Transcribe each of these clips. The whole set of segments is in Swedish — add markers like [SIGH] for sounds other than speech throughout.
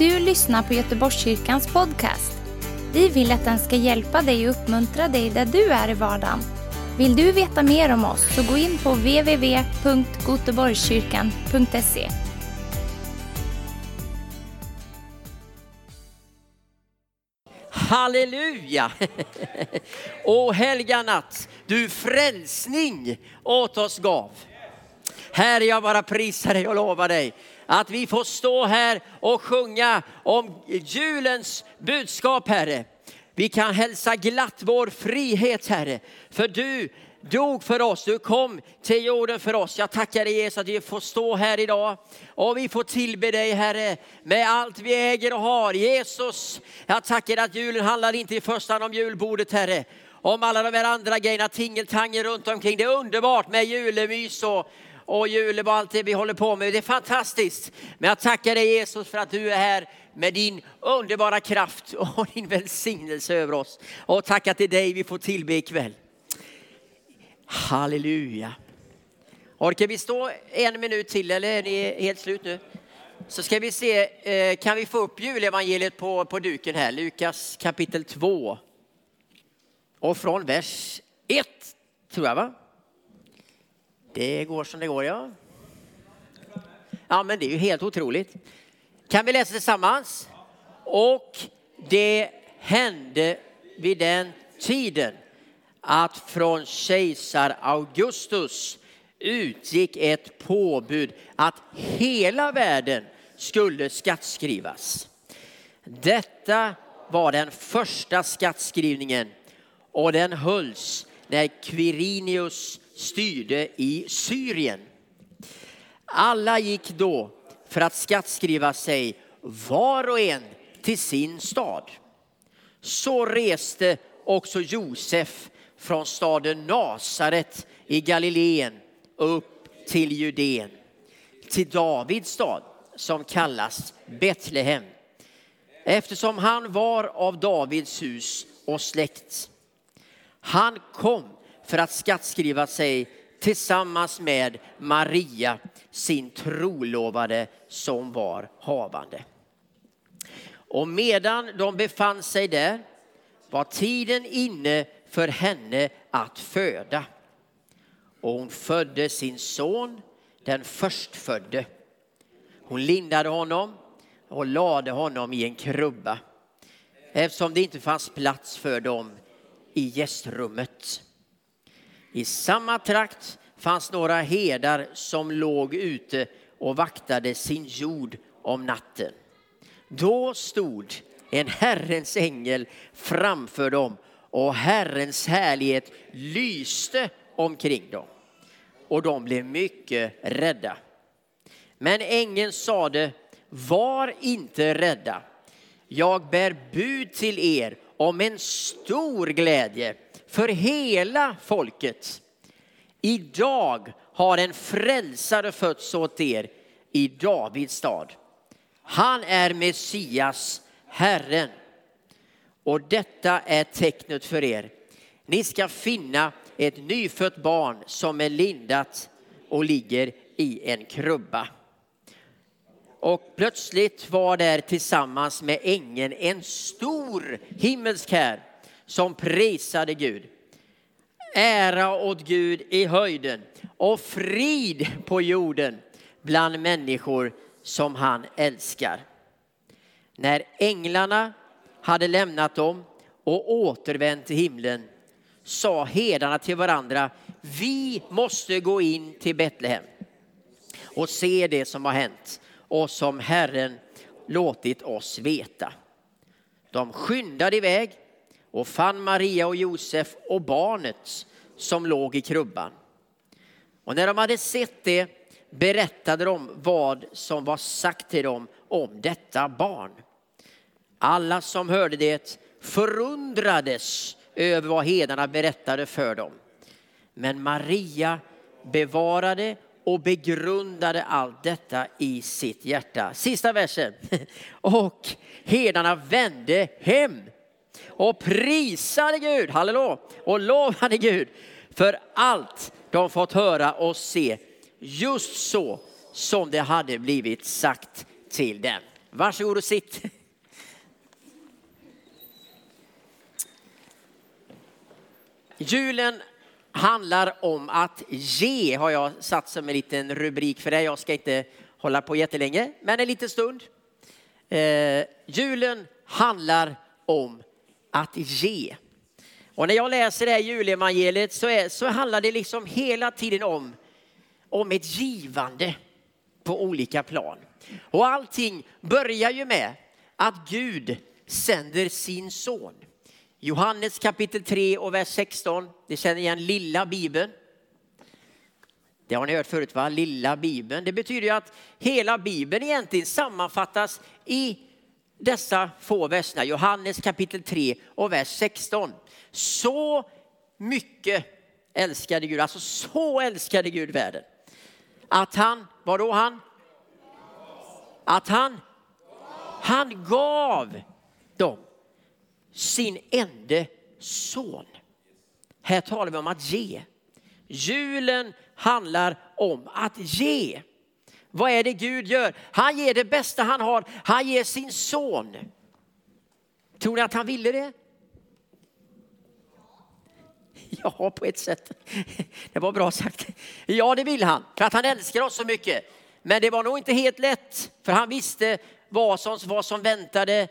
du lyssnar på Göteborgskyrkans podcast. Vi vill att den ska hjälpa dig och uppmuntra dig där du är i vardagen. Vill du veta mer om oss så gå in på www.goteborgskyrkan.se. Halleluja! [LAUGHS] O helga natt, du frälsning åt oss gav. Herre, jag bara prisar dig och lovar dig att vi får stå här och sjunga om julens budskap, Herre. Vi kan hälsa glatt vår frihet, Herre, för du dog för oss, du kom till jorden för oss. Jag tackar dig Jesus att vi får stå här idag och vi får tillbe dig Herre med allt vi äger och har. Jesus, jag tackar dig att julen handlar inte i första hand om julbordet Herre, om alla de här andra grejerna, tingeltangel runt omkring. Det är underbart med julemys och, och jul och allt det vi håller på med. Det är fantastiskt. Men jag tackar dig Jesus för att du är här med din underbara kraft och din välsignelse över oss. Och tacka till dig vi får tillbe ikväll. Halleluja. Orkar vi stå en minut till eller är ni helt slut nu? Så ska vi se, eh, kan vi få upp julevangeliet på, på duken här? Lukas kapitel 2. Och från vers 1 tror jag va? Det går som det går ja. Ja men det är ju helt otroligt. Kan vi läsa tillsammans? Och det hände vid den tiden att från kejsar Augustus utgick ett påbud att hela världen skulle skattskrivas. Detta var den första skattskrivningen och den hölls när Quirinius styrde i Syrien. Alla gick då för att skattskriva sig var och en till sin stad. Så reste också Josef från staden Nasaret i Galileen upp till Judeen, till Davids stad som kallas Betlehem. Eftersom han var av Davids hus och släkt. Han kom för att skattskriva sig tillsammans med Maria, sin trolovade som var havande. Och medan de befann sig där var tiden inne för henne att föda. Och hon födde sin son, den förstfödde. Hon lindade honom och lade honom i en krubba eftersom det inte fanns plats för dem i gästrummet. I samma trakt fanns några herdar som låg ute och vaktade sin jord om natten. Då stod en Herrens ängel framför dem och Herrens härlighet lyste omkring dem. Och de blev mycket rädda. Men ängeln sade, var inte rädda. Jag bär bud till er om en stor glädje för hela folket. Idag har en frälsare fötts åt er i Davids stad. Han är Messias, Herren. Och detta är tecknet för er. Ni ska finna ett nyfött barn som är lindat och ligger i en krubba. Och plötsligt var där tillsammans med ängeln en stor himmelsk här som prisade Gud. Ära åt Gud i höjden och frid på jorden bland människor som han älskar. När änglarna hade lämnat dem och återvänt till himlen sa herdarna till varandra, vi måste gå in till Betlehem och se det som har hänt och som Herren låtit oss veta. De skyndade iväg och fann Maria och Josef och barnet som låg i krubban. Och när de hade sett det berättade de vad som var sagt till dem om detta barn. Alla som hörde det förundrades över vad hedarna berättade för dem. Men Maria bevarade och begrundade allt detta i sitt hjärta. Sista versen. [LAUGHS] Och hedarna vände hem och prisade Gud, halleluja, och lovade Gud för allt de fått höra och se just så som det hade blivit sagt till dem. Varsågod och sitt. Julen handlar om att ge, har jag satt som en liten rubrik för det. Jag ska inte hålla på jättelänge, men en liten stund. Eh, julen handlar om att ge. Och när jag läser det här julevangeliet så, är, så handlar det liksom hela tiden om, om ett givande på olika plan. Och allting börjar ju med att Gud sänder sin son. Johannes kapitel 3 och vers 16. ni känner igen lilla bibeln. Det har ni hört förut va? Lilla bibeln. Det betyder ju att hela bibeln egentligen sammanfattas i dessa få verserna. Johannes kapitel 3 och vers 16. Så mycket älskade Gud, alltså så älskade Gud världen. Att han, vadå han? Att han, han gav dem sin enda son. Här talar vi om att ge. Julen handlar om att ge. Vad är det Gud gör? Han ger det bästa han har. Han ger sin son. Tror ni att han ville det? [LAUGHS] Ja, på ett sätt. [LAUGHS] Det var bra sagt. Ja, det vill han, för att han älskar oss så mycket. Men det var nog inte helt lätt, för han visste vad som, vad som väntade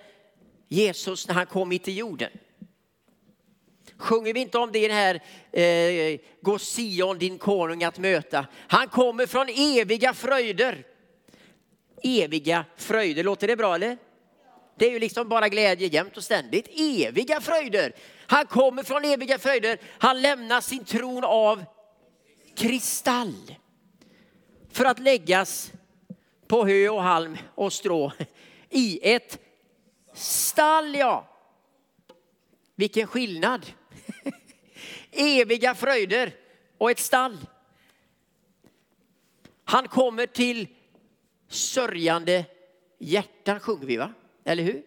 Jesus när han kom hit till jorden. Sjunger vi inte om det i den här eh, Gå Sion din konung att möta. Han kommer från eviga fröjder. Eviga fröjder, låter det bra eller? Det är ju liksom bara glädje jämt och ständigt. Eviga fröjder. Han kommer från eviga fröjder. Han lämnar sin tron av kristall för att läggas på hö och halm och strå i ett stall. Ja. Vilken skillnad! Eviga fröjder och ett stall. Han kommer till sörjande hjärtan sjunger vi va? Eller hur?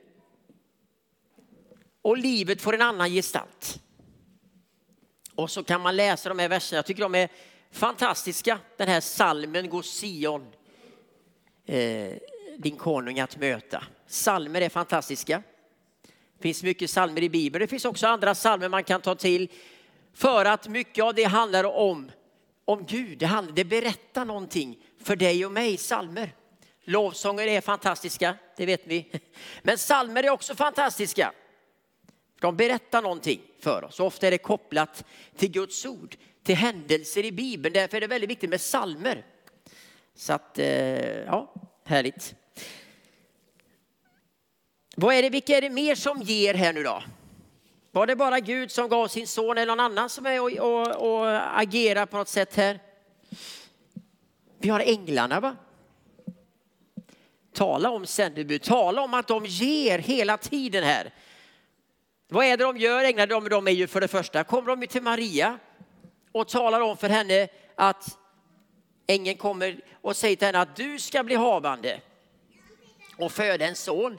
Och livet får en annan gestalt. Och så kan man läsa de här verserna. Jag tycker de är fantastiska. Den här salmen går Sion, eh, din konung att möta. Salmer är fantastiska. Det finns mycket salmer i Bibeln. Det finns också andra salmer man kan ta till för att mycket av det handlar om, om Gud. Det, handlar, det berättar någonting för dig och mig, salmer. Lovsånger är fantastiska, det vet vi. [LAUGHS] Men salmer är också fantastiska. De berättar någonting för oss. Ofta är det kopplat till Guds ord, till händelser i Bibeln. Därför är det väldigt viktigt med salmer. Så att, eh, ja, härligt. Vad är det, vilka är det mer som ger här nu då? Var det bara Gud som gav sin son eller någon annan som är och, och, och agerar på något sätt här? Vi har änglarna va? Tala om sändebud, tala om att de ger hela tiden här. Vad är det de gör änglarna? De, de är ju för det första, kommer de till Maria och talar om för henne att ängeln kommer och säger till henne att du ska bli havande och föda en son.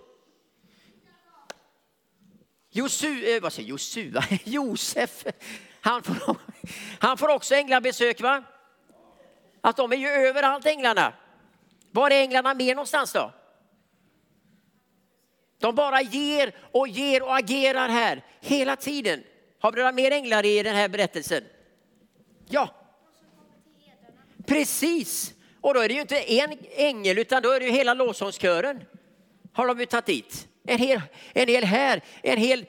Josu, eh, vad säger Josua? [LAUGHS] Josef, han får, han får också änglabesök va? Att de är ju överallt änglarna. Var är änglarna mer någonstans då? De bara ger och ger och agerar här hela tiden. Har vi några mer änglar i den här berättelsen? Ja. Precis. Och då är det ju inte en ängel utan då är det ju hela lovsångskören. Har de ju tagit dit. En hel, en hel här, en hel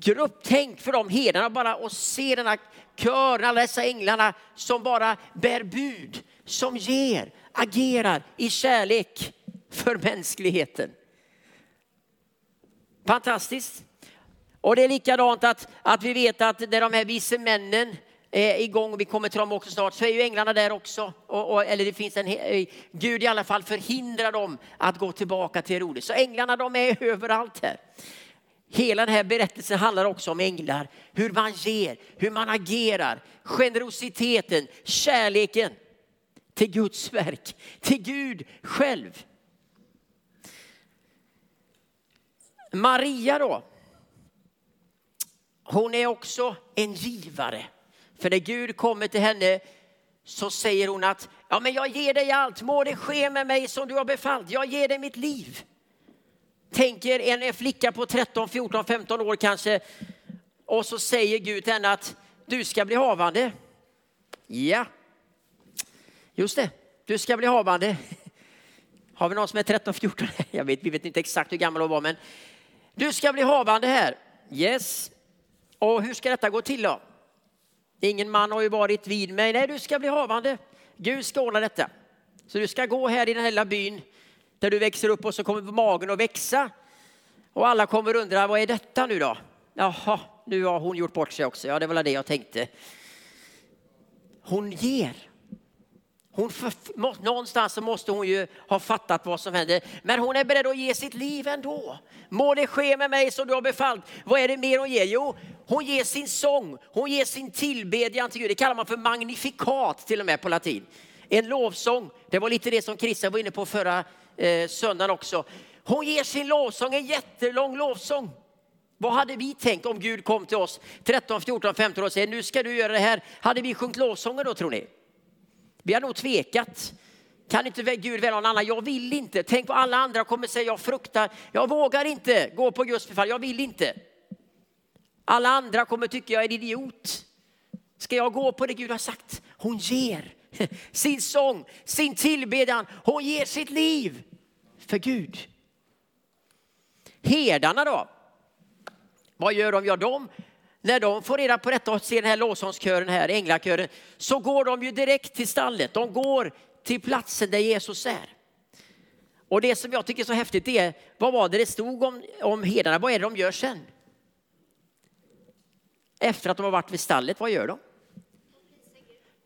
grupp. Tänk för de herdarna bara och se den här kören, alla dessa änglarna som bara bär bud, som ger, agerar i kärlek för mänskligheten. Fantastiskt. Och det är likadant att, att vi vet att när de här vise männen igång, och vi kommer till dem också snart, så är ju änglarna där också. Och, och, eller det finns en, eh, Gud i alla fall förhindrar dem att gå tillbaka till Herodes. Så änglarna de är [LAUGHS] överallt här. Hela den här berättelsen handlar också om änglar, hur man ger, hur man agerar, generositeten, kärleken till Guds verk, till Gud själv. Maria då, hon är också en givare. För när Gud kommer till henne så säger hon att ja, men jag ger dig allt, må det ske med mig som du har befallt. Jag ger dig mitt liv. Tänk er en flicka på 13, 14, 15 år kanske och så säger Gud till henne att du ska bli havande. Ja, just det, du ska bli havande. Har vi någon som är 13, 14? [LAUGHS] Jag vet, vi vet inte exakt hur gammal hon var, men du ska bli havande här. Yes. Och hur ska detta gå till då? Ingen man har ju varit vid mig. Nej, du ska bli havande. Gud ska ordna detta. Så du ska gå här i den här lilla byn där du växer upp och så kommer magen att växa. Och alla kommer undra, vad är detta nu då? Jaha, nu har hon gjort bort sig också. Ja, det var det jag tänkte. Hon ger. Hon för, någonstans så måste hon ju ha fattat vad som händer. Men hon är beredd att ge sitt liv ändå. Må det ske med mig som du har befallt. Vad är det mer hon ger? Jo, hon ger sin sång. Hon ger sin tillbedjan till Gud. Det kallar man för magnifikat till och med på latin. En lovsång. Det var lite det som Christian var inne på förra eh, söndagen också. Hon ger sin lovsång, en jättelång lovsång. Vad hade vi tänkt om Gud kom till oss 13, 14, 15 år och säger nu ska du göra det här. Hade vi sjungit lovsånger då tror ni? Vi har nog tvekat. Kan inte Gud välja någon annan? Jag vill inte. Tänk på alla andra kommer säga jag fruktar. Jag vågar inte gå på Guds befall. Jag vill inte. Alla andra kommer tycka jag är en idiot. Ska jag gå på det Gud har sagt? Hon ger [LAUGHS] sin sång, sin tillbedjan. Hon ger sitt liv för Gud. Herdarna då? Vad gör de? Ja, de när de får reda på detta och ser den här lovsångskören här, änglakören, så går de ju direkt till stallet. De går till platsen där Jesus är. Och det som jag tycker är så häftigt är, vad var det det stod om, om herdarna? Vad är det de gör sen? Efter att de har varit vid stallet, vad gör de?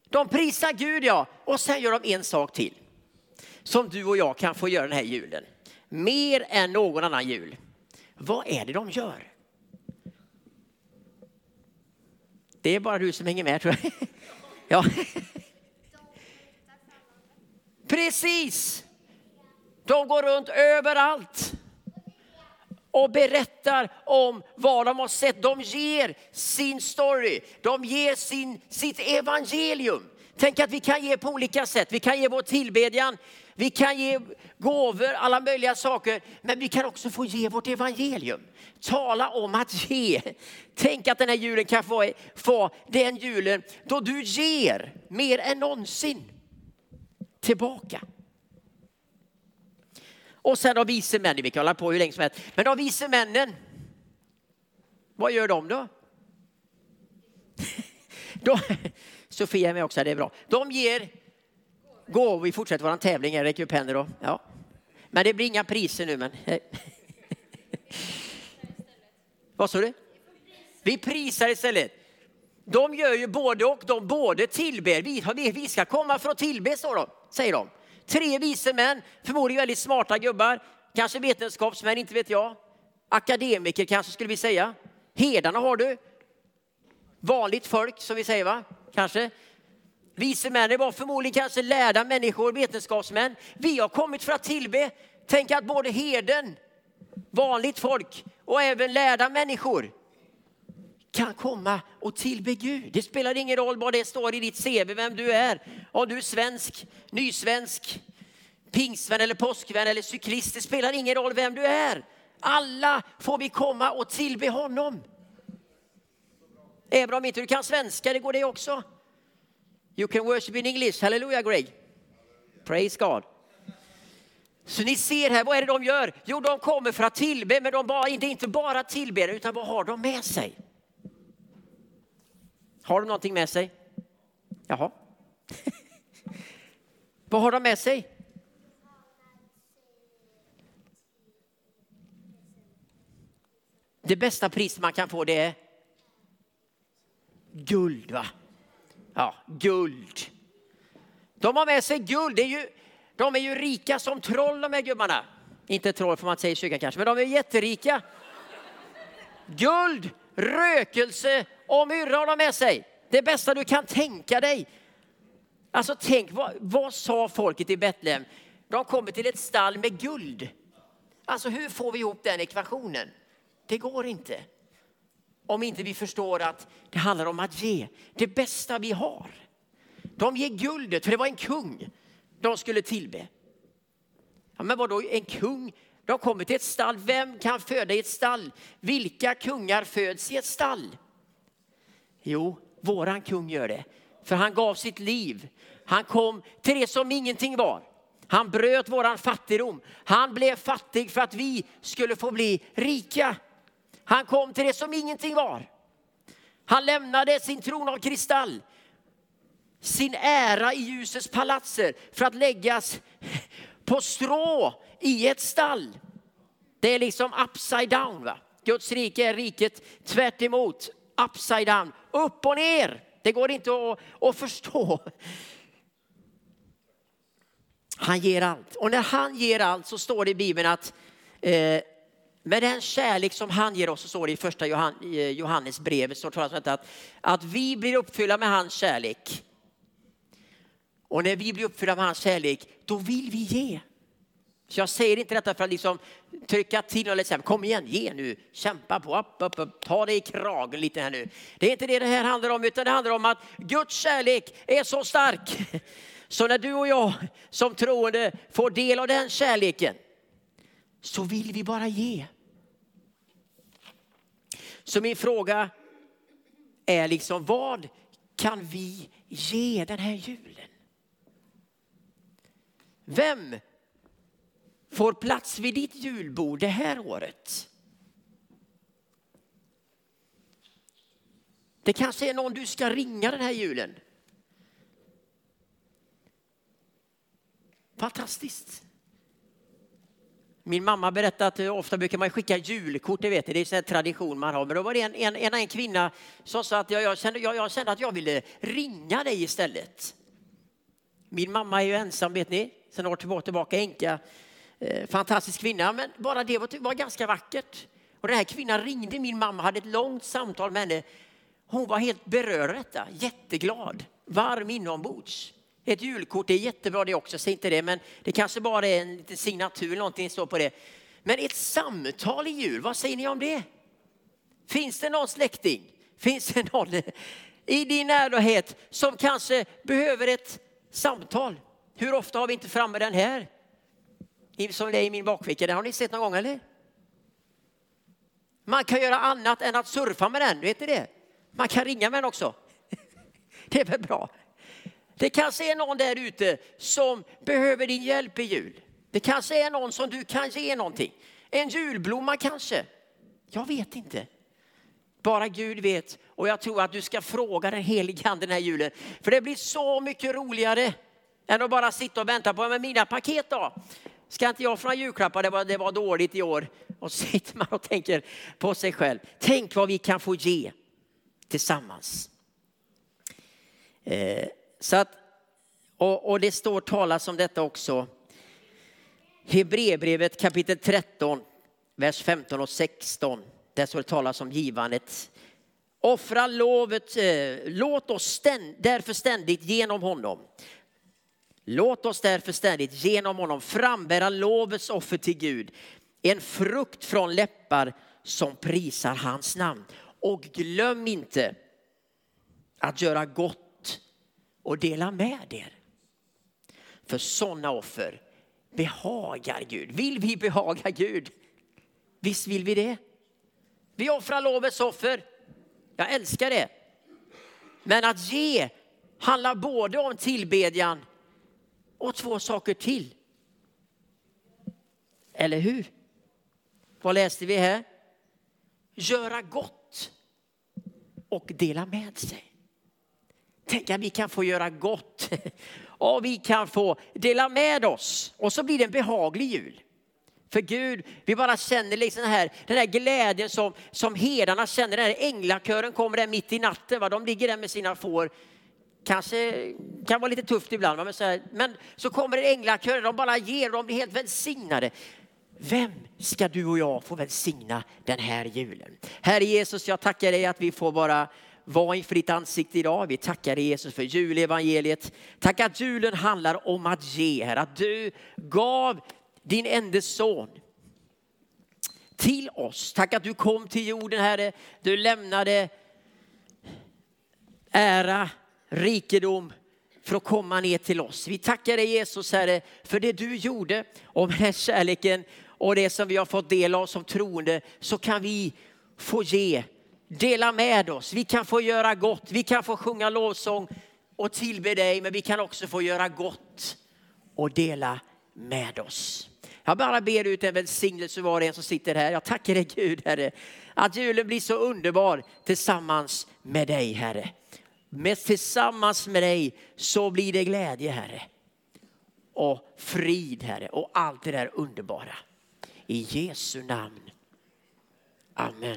De prisar Gud ja, och sen gör de en sak till. Som du och jag kan få göra den här julen. Mer än någon annan jul. Vad är det de gör? Det är bara du som hänger med tror jag. [LAUGHS] Ja. Precis! De går runt överallt och berättar om vad de har sett. De ger sin story, de ger sin, sitt evangelium. Tänk att vi kan ge på olika sätt. Vi kan ge vår tillbedjan, vi kan ge gåvor, alla möjliga saker. Men vi kan också få ge vårt evangelium. Tala om att ge. Tänk att den här julen kan få, få den julen då du ger mer än någonsin tillbaka. Och sen de vise männen, vi kan hålla på hur länge som helst. Men de vise männen, vad gör de då? [LAUGHS] de Sofia är med också, det är bra. De ger Gå, vi fortsätter vår tävling, jag räcker upp händer då. Ja. Men det blir inga priser nu men. [LAUGHS] Vad sa du? Vi prisar istället. De gör ju både och, de både tillber, vi, vi ska komma för att tillbe står de, säger de. Tre vise män, förmodligen väldigt smarta gubbar, kanske vetenskapsmän, inte vet jag. Akademiker kanske skulle vi säga. Hedarna har du. Vanligt folk som vi säger va, kanske. Vise män var förmodligen kanske lärda människor, vetenskapsmän. Vi har kommit för att tillbe. Tänk att både herden, vanligt folk och även lärda människor kan komma och tillbe Gud. Det spelar ingen roll vad det står i ditt CV, vem du är. Om du är svensk, nysvensk, pingstvän eller påskvän eller cyklist. Det spelar ingen roll vem du är. Alla får vi komma och tillbe honom. Även om inte du kan svenska, det går det också. You can worship in English. Halleluja Greg. Praise God. Så ni ser här, vad är det de gör? Jo, de kommer för att tillbe, men de bara, inte, inte bara tillber, utan vad har de med sig? Har de någonting med sig? Jaha. [LAUGHS] vad har de med sig? Det bästa pris man kan få det är guld. va? Ja, guld. De har med sig guld. Det är ju, de är ju rika som troll de här gubbarna. Inte troll får man säga i kyrkan kanske, men de är jätterika. Guld, rökelse och myrra har de med sig. Det bästa du kan tänka dig. Alltså tänk, vad, vad sa folket i Betlehem? De kommer till ett stall med guld. Alltså hur får vi ihop den ekvationen? Det går inte. Om inte vi förstår att det handlar om att ge det bästa vi har. De ger guldet, för det var en kung de skulle tillbe. Ja, men vadå en kung? De kommer till ett stall. Vem kan föda i ett stall? Vilka kungar föds i ett stall? Jo, våran kung gör det. För han gav sitt liv. Han kom till det som ingenting var. Han bröt våran fattigdom. Han blev fattig för att vi skulle få bli rika. Han kom till det som ingenting var. Han lämnade sin tron av kristall, sin ära i ljusets palatser för att läggas på strå i ett stall. Det är liksom upside down. Va? Guds rike är riket tvärt emot, upside down, upp och ner. Det går inte att, att förstå. Han ger allt. Och när han ger allt så står det i Bibeln att eh, med den kärlek som han ger oss, så står det i första eh, Johannesbrevet, så talas det att, att vi blir uppfyllda med hans kärlek. Och när vi blir uppfyllda med hans kärlek, då vill vi ge. Så jag säger inte detta för att liksom trycka till och säga kom igen, ge nu, kämpa på, upp, upp, upp, ta dig i kragen lite här nu. Det är inte det det här handlar om, utan det handlar om att Guds kärlek är så stark. [LAUGHS] Så när du och jag som troende får del av den kärleken så vill vi bara ge. Så min fråga är liksom vad kan vi ge den här julen? Vem får plats vid ditt julbord det här året? Det kanske är någon du ska ringa den här julen. Fantastiskt. Min mamma berättade att ofta brukar man skicka julkort, det vet det är en tradition man har. Men då var det en, en, en, en kvinna som sa att jag, jag, kände, jag, jag kände att jag ville ringa dig istället. Min mamma är ju ensam, vet ni, sen år tillbaka, tillbaka änka. Eh, fantastisk kvinna, men bara det var, var ganska vackert. Och den här kvinnan ringde min mamma, hade ett långt samtal med henne. Hon var helt berörd av detta, jätteglad, varm inombords. Ett julkort är jättebra det också, säg inte det, men det kanske bara är en liten signatur, eller någonting står på det. Men ett samtal i jul, vad säger ni om det? Finns det någon släkting? Finns det någon i din närhet som kanske behöver ett samtal? Hur ofta har vi inte framme den här? Som det är i min bakficka, den har ni sett någon gång eller? Man kan göra annat än att surfa med den, vet ni det? Man kan ringa med den också. [LAUGHS] Det är väl bra? Det kanske är någon där ute som behöver din hjälp i jul. Det kanske är någon som du kan ge någonting. En julblomma kanske. Jag vet inte. Bara Gud vet. Och jag tror att du ska fråga den helige ande den här julen. För det blir så mycket roligare än att bara sitta och vänta på, men mina paket då? Ska inte jag få några julklappar? Det var, det var dåligt i år. Och så sitter man och tänker på sig själv. Tänk vad vi kan få ge tillsammans. Eh. Så att, och, och det står talas om detta också. Hebreerbrevet kapitel 13, vers 15 och 16. Där står det talas om givandet. Offra lovet, eh, låt oss ständ, därför ständigt genom honom. Låt oss därför ständigt genom honom frambära lovets offer till Gud. En frukt från läppar som prisar hans namn. Och glöm inte att göra gott och dela med er. För sådana offer behagar Gud. Vill vi behaga Gud? Visst vill vi det. Vi offrar lovets offer. Jag älskar det. Men att ge handlar både om tillbedjan och två saker till. Eller hur? Vad läste vi här? Göra gott och dela med sig. Tänk att vi kan få göra gott och vi kan få dela med oss och så blir det en behaglig jul. För Gud, vi bara känner liksom den, här, den här glädjen som, som herdarna känner. Den här änglakören kommer där mitt i natten. Va? De ligger där med sina får. Kanske kan vara lite tufft ibland. Va? Men, så här, men så kommer det änglakör, de bara ger, de blir helt välsignade. Vem ska du och jag få välsigna den här julen? Herre Jesus, jag tackar dig att vi får bara vara inför ditt ansikte idag. Vi tackar dig Jesus för julevangeliet. Tack att julen handlar om att ge, här. Att du gav din enda son till oss. Tack att du kom till jorden, Herre. Du lämnade ära, rikedom för att komma ner till oss. Vi tackar dig Jesus, Herre, för det du gjorde och med den kärleken och det som vi har fått del av som troende så kan vi få ge, dela med oss. Vi kan få göra gott, vi kan få sjunga lovsång och tillbe dig, men vi kan också få göra gott och dela med oss. Jag bara ber ut en välsignelse var och en som sitter här. Jag tackar dig Gud Herre, att julen blir så underbar tillsammans med dig Herre. Men tillsammans med dig så blir det glädje Herre. Och frid Herre och allt det där underbara. I Jesu namn. Amen.